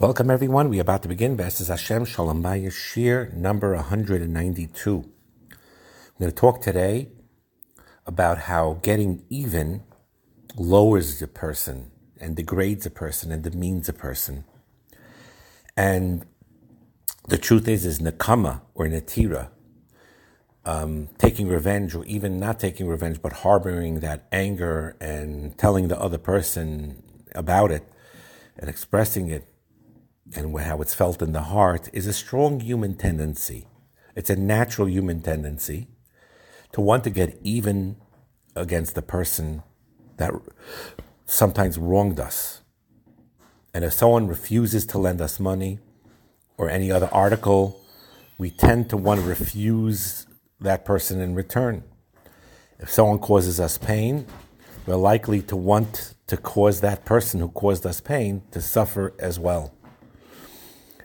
Welcome, everyone. We're about to begin B'Ezras Hashem Shalom Bayis number 192. I'm going to talk today about how getting even lowers a person and degrades a person and demeans a person. And the truth is, is nakama or natira, um, taking revenge or even not taking revenge, but harboring that anger and telling the other person about it and expressing it and how it's felt in the heart is a strong human tendency. It's a natural human tendency to want to get even against the person that sometimes wronged us. And if someone refuses to lend us money or any other article, we tend to want to refuse that person in return. If someone causes us pain, we're likely to want to cause that person who caused us pain to suffer as well.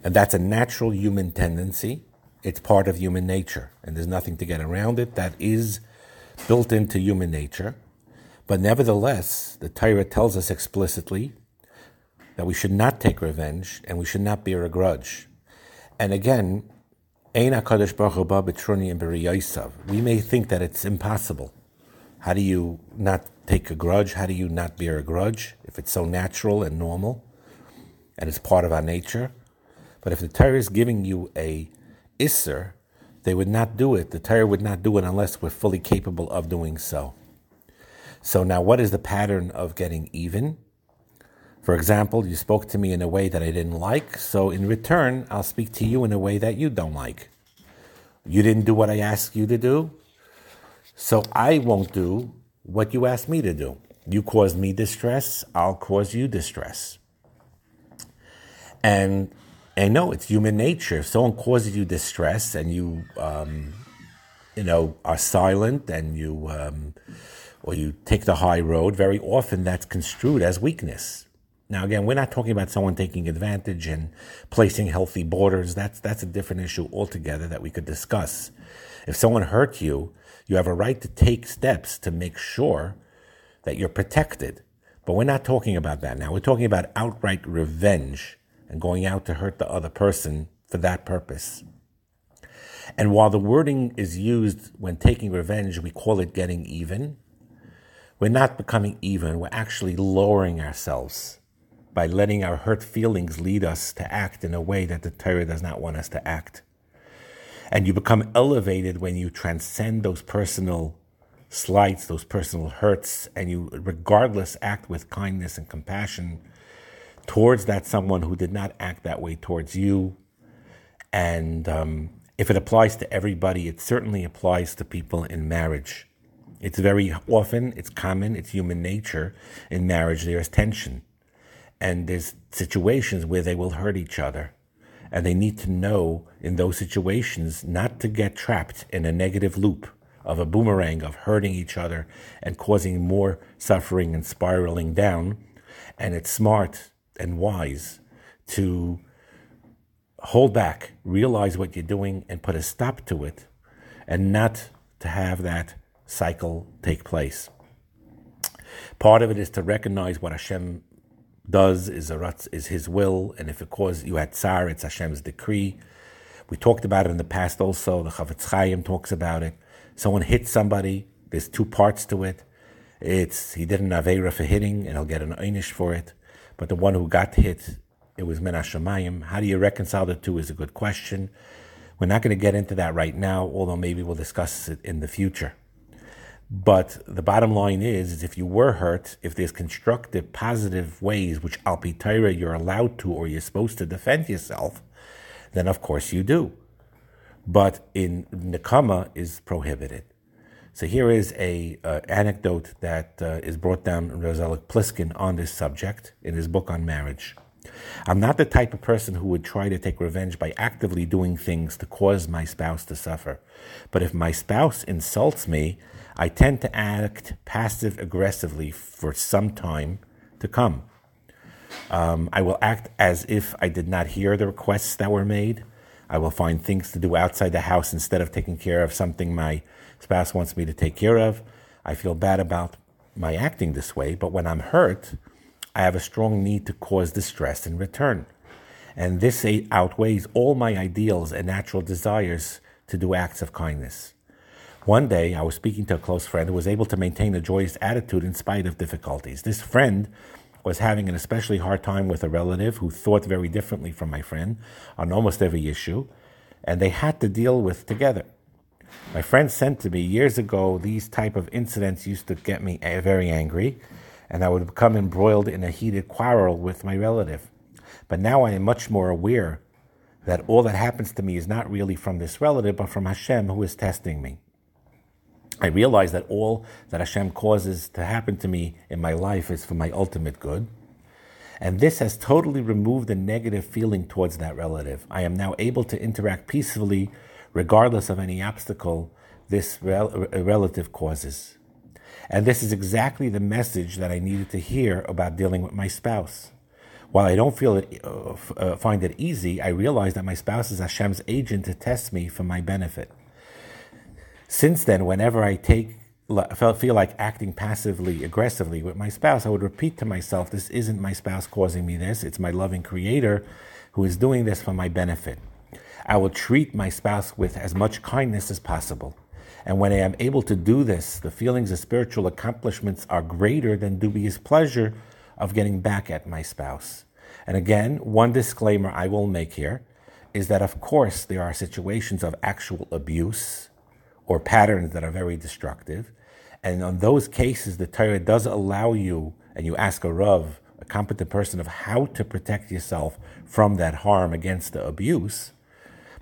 And that's a natural human tendency. It's part of human nature, and there's nothing to get around it. That is built into human nature. But nevertheless, the Torah tells us explicitly that we should not take revenge and we should not bear a grudge. And again, we may think that it's impossible. How do you not take a grudge? How do you not bear a grudge if it's so natural and normal and it's part of our nature? But if the Torah is giving you a Isser, they would not do it. The Torah would not do it unless we're fully capable of doing so. So now, what is the pattern of getting even? For example, you spoke to me in a way that I didn't like, so in return, I'll speak to you in a way that you don't like. You didn't do what I asked you to do, so I won't do what you asked me to do. You caused me distress, I'll cause you distress. And and no, it's human nature. If someone causes you distress and you, um, you know, are silent and you, um, or you take the high road, very often that's construed as weakness. Now, again, we're not talking about someone taking advantage and placing healthy borders. That's that's a different issue altogether that we could discuss. If someone hurt you, you have a right to take steps to make sure that you're protected. But we're not talking about that now. We're talking about outright revenge and going out to hurt the other person for that purpose. And while the wording is used when taking revenge, we call it getting even. We're not becoming even, we're actually lowering ourselves by letting our hurt feelings lead us to act in a way that the Torah does not want us to act. And you become elevated when you transcend those personal slights, those personal hurts, and you, regardless, act with kindness and compassion towards that someone who did not act that way towards you. And um, if it applies to everybody, it certainly applies to people in marriage. It's very often, it's common, it's human nature in marriage, there's tension. And there's situations where they will hurt each other. And they need to know in those situations not to get trapped in a negative loop of a boomerang of hurting each other and causing more suffering and spiraling down. And it's smart and wise to hold back, realize what you're doing, and put a stop to it, and not to have that cycle take place. Part of it is to recognize what Hashem does is a, is His will, and if it causes you had tsar, it's Hashem's decree. We talked about it in the past also. The Chafetz Chaim talks about it. Someone hits somebody. There's two parts to it. It's he did an avera for hitting, and he'll get an einish for it but the one who got hit, it was min haShamayim. How do you reconcile the two is a good question. We're not going to get into that right now, although maybe we'll discuss it in the future. But the bottom line is, is if you were hurt, if there's constructive, positive ways which al you're allowed to or you're supposed to defend yourself, then of course you do. But in Nakama is prohibited. So here is a uh, anecdote that uh, is brought down Rozelik Pliskin on this subject in his book on marriage. I'm not the type of person who would try to take revenge by actively doing things to cause my spouse to suffer. But if my spouse insults me, I tend to act passive aggressively for some time to come. Um, I will act as if I did not hear the requests that were made. I will find things to do outside the house instead of taking care of something my spouse wants me to take care of. I feel bad about my acting this way, but when I'm hurt, I have a strong need to cause distress in return. and this outweighs all my ideals and natural desires to do acts of kindness. One day, I was speaking to a close friend who was able to maintain a joyous attitude in spite of difficulties. This friend was having an especially hard time with a relative who thought very differently from my friend on almost every issue, and they had to deal with together. My friend sent to me years ago these type of incidents used to get me very angry, and I would become embroiled in a heated quarrel with my relative. But now I am much more aware that all that happens to me is not really from this relative, but from Hashem who is testing me. I realize that all that Hashem causes to happen to me in my life is for my ultimate good. And this has totally removed the negative feeling towards that relative. I am now able to interact peacefully, regardless of any obstacle this rel- relative causes. And this is exactly the message that I needed to hear about dealing with my spouse. While I don't feel it, uh, uh, find it easy, I realize that my spouse is Hashem's agent to test me for my benefit. Since then, whenever I take feel like acting passively, aggressively with my spouse, I would repeat to myself, "This isn't my spouse causing me this; it's my loving Creator who is doing this for my benefit." I will treat my spouse with as much kindness as possible. And when I am able to do this, the feelings of spiritual accomplishments are greater than dubious pleasure of getting back at my spouse. And again, one disclaimer I will make here is that, of course, there are situations of actual abuse or patterns that are very destructive. And on those cases, the Torah does allow you, and you ask a Rav, a competent person, of how to protect yourself from that harm against the abuse.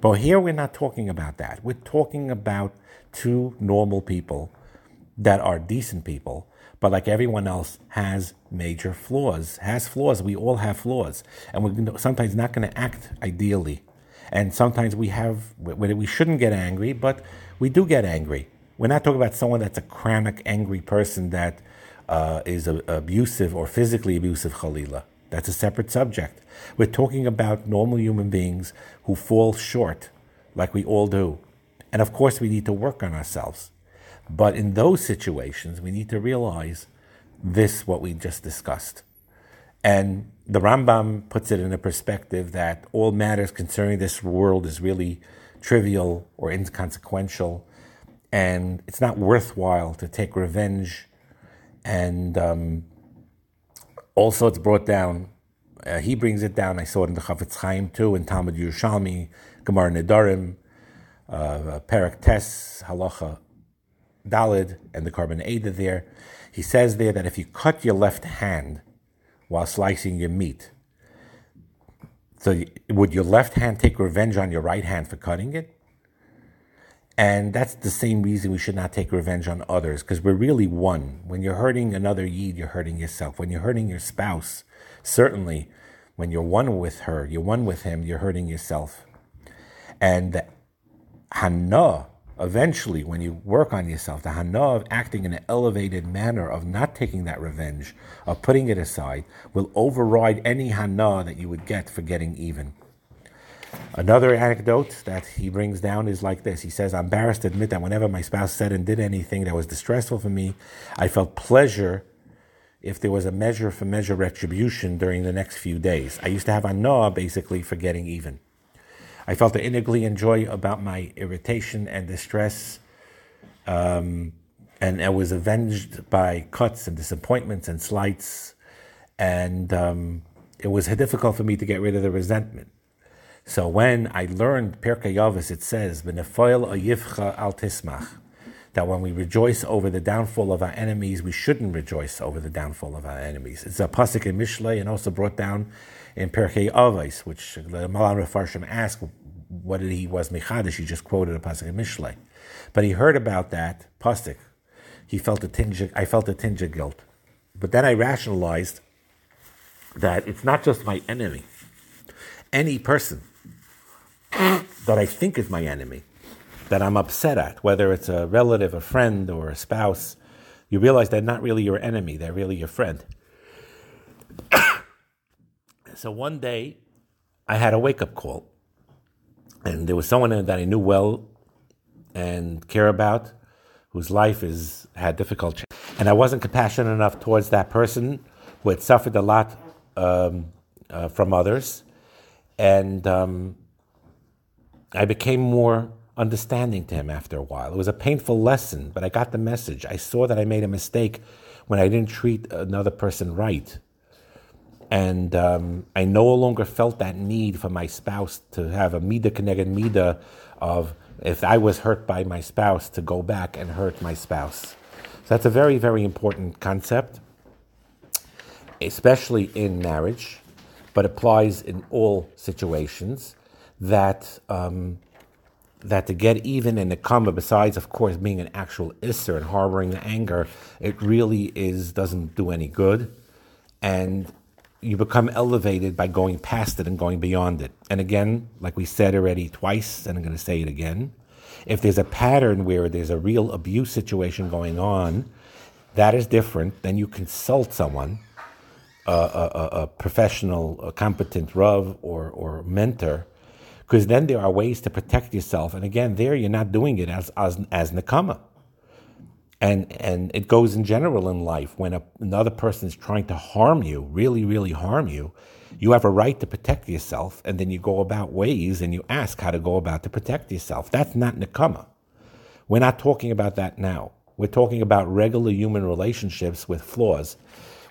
But here we're not talking about that. We're talking about two normal people that are decent people, but like everyone else, has major flaws, has flaws. We all have flaws. And we're sometimes not going to act ideally. And sometimes we have, we shouldn't get angry, but we do get angry. We're not talking about someone that's a chronic, angry person that uh, is a, abusive or physically abusive, Khalila. That's a separate subject. We're talking about normal human beings who fall short, like we all do. And of course, we need to work on ourselves. But in those situations, we need to realize this, what we just discussed. And the Rambam puts it in a perspective that all matters concerning this world is really trivial or inconsequential, and it's not worthwhile to take revenge. And um, also, it's brought down. Uh, he brings it down. I saw it in the Chafetz Chaim too, in Talmud Yerushalmi, Gemara Nedarim, uh, Perek Tes, Halacha Dalid, and the Eda there. He says there that if you cut your left hand while slicing your meat, so would your left hand take revenge on your right hand for cutting it? And that's the same reason we should not take revenge on others, because we're really one. When you're hurting another yid, you're hurting yourself. When you're hurting your spouse, certainly when you're one with her, you're one with him, you're hurting yourself. And the hana, eventually, when you work on yourself, the hana of acting in an elevated manner, of not taking that revenge, of putting it aside, will override any hana that you would get for getting even. Another anecdote that he brings down is like this. He says, I'm embarrassed to admit that whenever my spouse said and did anything that was distressful for me, I felt pleasure if there was a measure for measure retribution during the next few days. I used to have a basically for getting even. I felt to innately enjoy about my irritation and distress, um, and I was avenged by cuts and disappointments and slights, and um, it was difficult for me to get rid of the resentment. So when I learned Pirkei Avos, it says, "B'nefoil ayivcha al tismach," that when we rejoice over the downfall of our enemies, we shouldn't rejoice over the downfall of our enemies. It's a pasuk in Mishlei and also brought down in Pirkei Avos, which the Malan Farshim asked, what did he was mechadish? He just quoted a pasuk in Mishlei, but he heard about that pasuk. He felt a tinge. Of, I felt a tinge of guilt, but then I rationalized that it's not just my enemy. Any person that I think is my enemy, that I'm upset at, whether it's a relative, a friend, or a spouse, you realize they're not really your enemy, they're really your friend. so one day, I had a wake up call, and there was someone that I knew well and care about, whose life is had difficulty, and I wasn't compassionate enough towards that person who had suffered a lot um, uh, from others And um, I became more understanding to him after a while. It was a painful lesson, but I got the message. I saw that I made a mistake when I didn't treat another person right. And um, I no longer felt that need for my spouse to have a mida keneged mida of if I was hurt by my spouse to go back and hurt my spouse. So that's a very, very important concept, especially in marriage, but applies in all situations. That um, that to get even in the karma, besides of course being an actual isser and harboring the anger, it really is doesn't do any good, and you become elevated by going past it and going beyond it. And again, like we said already twice, and I'm going to say it again, if there's a pattern where there's a real abuse situation going on, that is different. Then you consult someone, a, a, a professional, a competent Rav or, or mentor, because then there are ways to protect yourself. And again, there you're not doing it as, as, as Nakama. And, and it goes in general in life. When a, another person is trying to harm you, really, really harm you, you have a right to protect yourself, and then you go about ways and you ask how to go about to protect yourself. That's not Nakama. We're not talking about that now. We're talking about regular human relationships with flaws,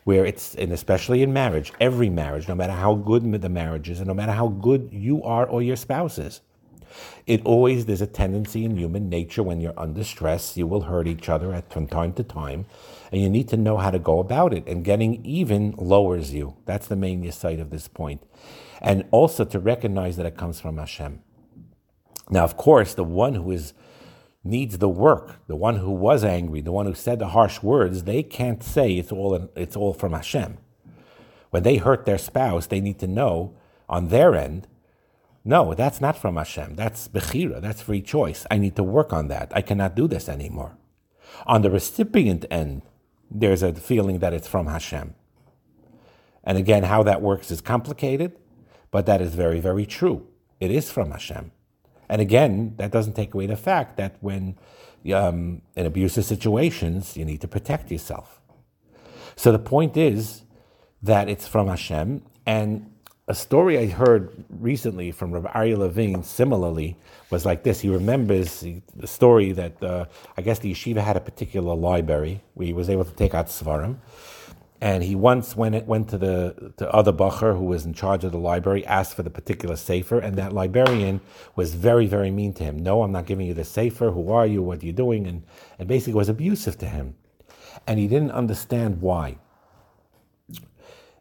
where it's, and especially in marriage, every marriage, no matter how good the marriage is, and no matter how good you are or your spouse is, it always, there's a tendency in human nature when you're under stress, you will hurt each other at, from time to time, and you need to know how to go about it. And getting even lowers you. That's the main side of this point. And also to recognize that it comes from Hashem. Now, of course, the one who is needs the work, the one who was angry, the one who said the harsh words, they can't say it's all it's all from Hashem. When they hurt their spouse, they need to know on their end no, that's not from Hashem. That's Bechira. That's free choice. I need to work on that. I cannot do this anymore. On the recipient end, there's a feeling that it's from Hashem. And again, how that works is complicated, but that is very, very true. It is from Hashem. And again, that doesn't take away the fact that when um, in abusive situations, you need to protect yourself. So the point is that it's from Hashem, and a story I heard recently from Rabbi Aryeh Levine, similarly, was like this. He remembers the story that uh, I guess the yeshiva had a particular library where he was able to take out seforim. And he once went went to the to other bachur who was in charge of the library, asked for the particular sefer, and that librarian was very very mean to him. No, I'm not giving you the sefer. Who are you? What are you doing? And and basically was abusive to him, and he didn't understand why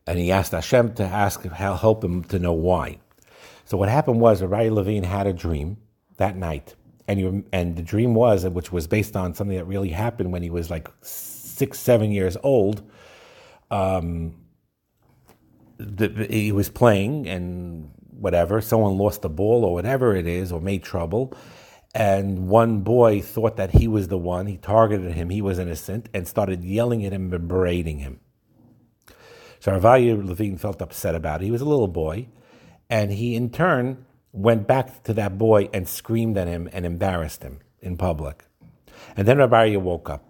and he asked Hashem to ask help him to know why. So what happened was Rabbi Levine had a dream that night, and he, and the dream was, which was based on something that really happened when he was like six, seven years old. Um, the, he was playing and whatever. Someone lost the ball or whatever it is, or made trouble. And one boy thought that he was the one. He targeted him. He was innocent and started yelling at him and berating him. So Rav Aryeh Levine felt upset about it. He was a little boy, and he in turn went back to that boy and screamed at him and embarrassed him in public. And then Rav Aryeh woke up.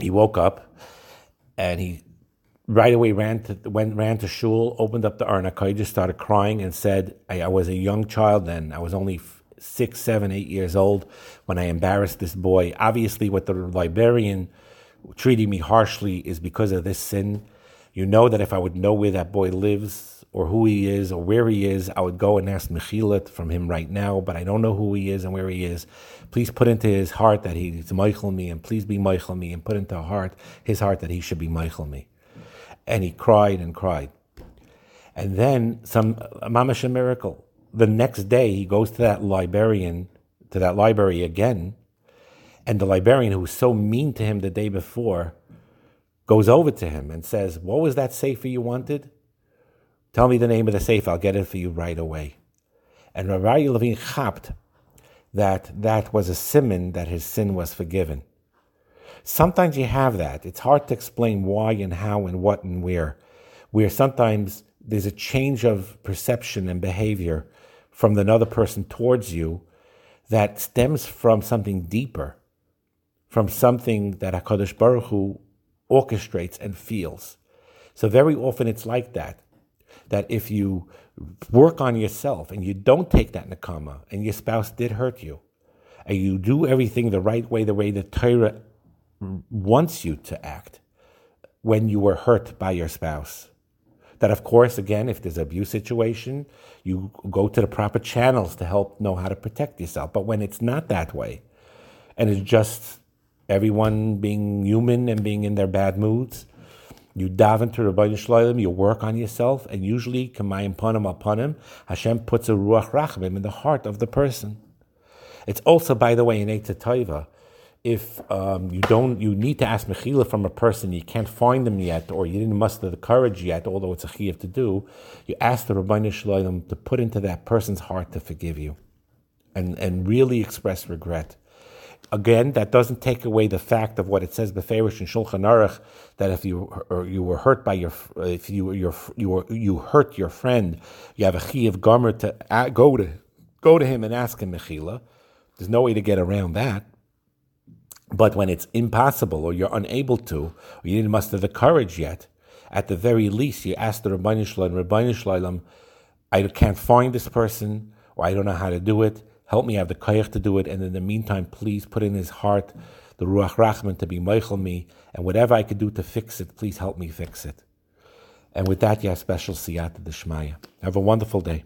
He woke up, and he right away ran to went ran to shul, opened up the Arna just started crying, and said, I, I, was a young child then. I was only six, seven, eight years old when I embarrassed this boy. Obviously, what the librarian treating me harshly is because of this sin. You know that if I would know where that boy lives or who he is or where he is, I would go and ask Mechilat from him right now, but I don't know who he is and where he is. Please put into his heart that he's mochel me, and please be mochel me, and put into heart his heart that he should be mochel me. And he cried and cried. And then some mamash miracle. The next day he goes to that librarian, to that library again, and the librarian who was so mean to him the day before goes over to him and says, What was that sefer you wanted? Tell me the name of the sefer, I'll get it for you right away. And Rabbi Levine chapped that that was a simon that his sin was forgiven. Sometimes you have that. It's hard to explain why and how and what and where, where sometimes there's a change of perception and behavior from another person towards you that stems from something deeper, from something that HaKadosh Baruch Hu orchestrates and feels. So very often it's like that. that if you work on yourself and you don't take that nakama and your spouse did hurt you, and you do everything the right way, the way the Torah wants you to act when you were hurt by your spouse. That, of course, again, if there's abuse situation, you go to the proper channels to help know how to protect yourself. But when it's not that way, and it's just everyone being human and being in their bad moods, you daven to Ribbono Shel Olam, you work on yourself, and usually, kamayim panim upon him, Hashem puts a ruach rachamim in the heart of the person. It's also, by the way, in Eitzah Taiva, if um, you don't, you need to ask mechila from a person, you can't find them yet, or you didn't muster the courage yet, although it's a chiyuv to do, you ask the Ribbono Shel Olam to put into that person's heart to forgive you, and and really express regret. Again, that doesn't take away the fact of what it says beferish in Shulchan Aruch that if you you were hurt by your if you your you were, you hurt your friend, you have a chiyuv gamur to go to go to him and ask him mechila. There's no way to get around that. But when it's impossible or you're unable to, or you didn't muster the courage yet, at the very least, you ask the Ribbono Shel Olam, Rabbi Shalom, I can't find this person, or I don't know how to do it. Help me have the koyach to do it. And in the meantime, please put in his heart the Ruach Rachman to be Meichel me. And whatever I could do to fix it, please help me fix it. And with that, you have special siyata d'shmaya. Have a wonderful day.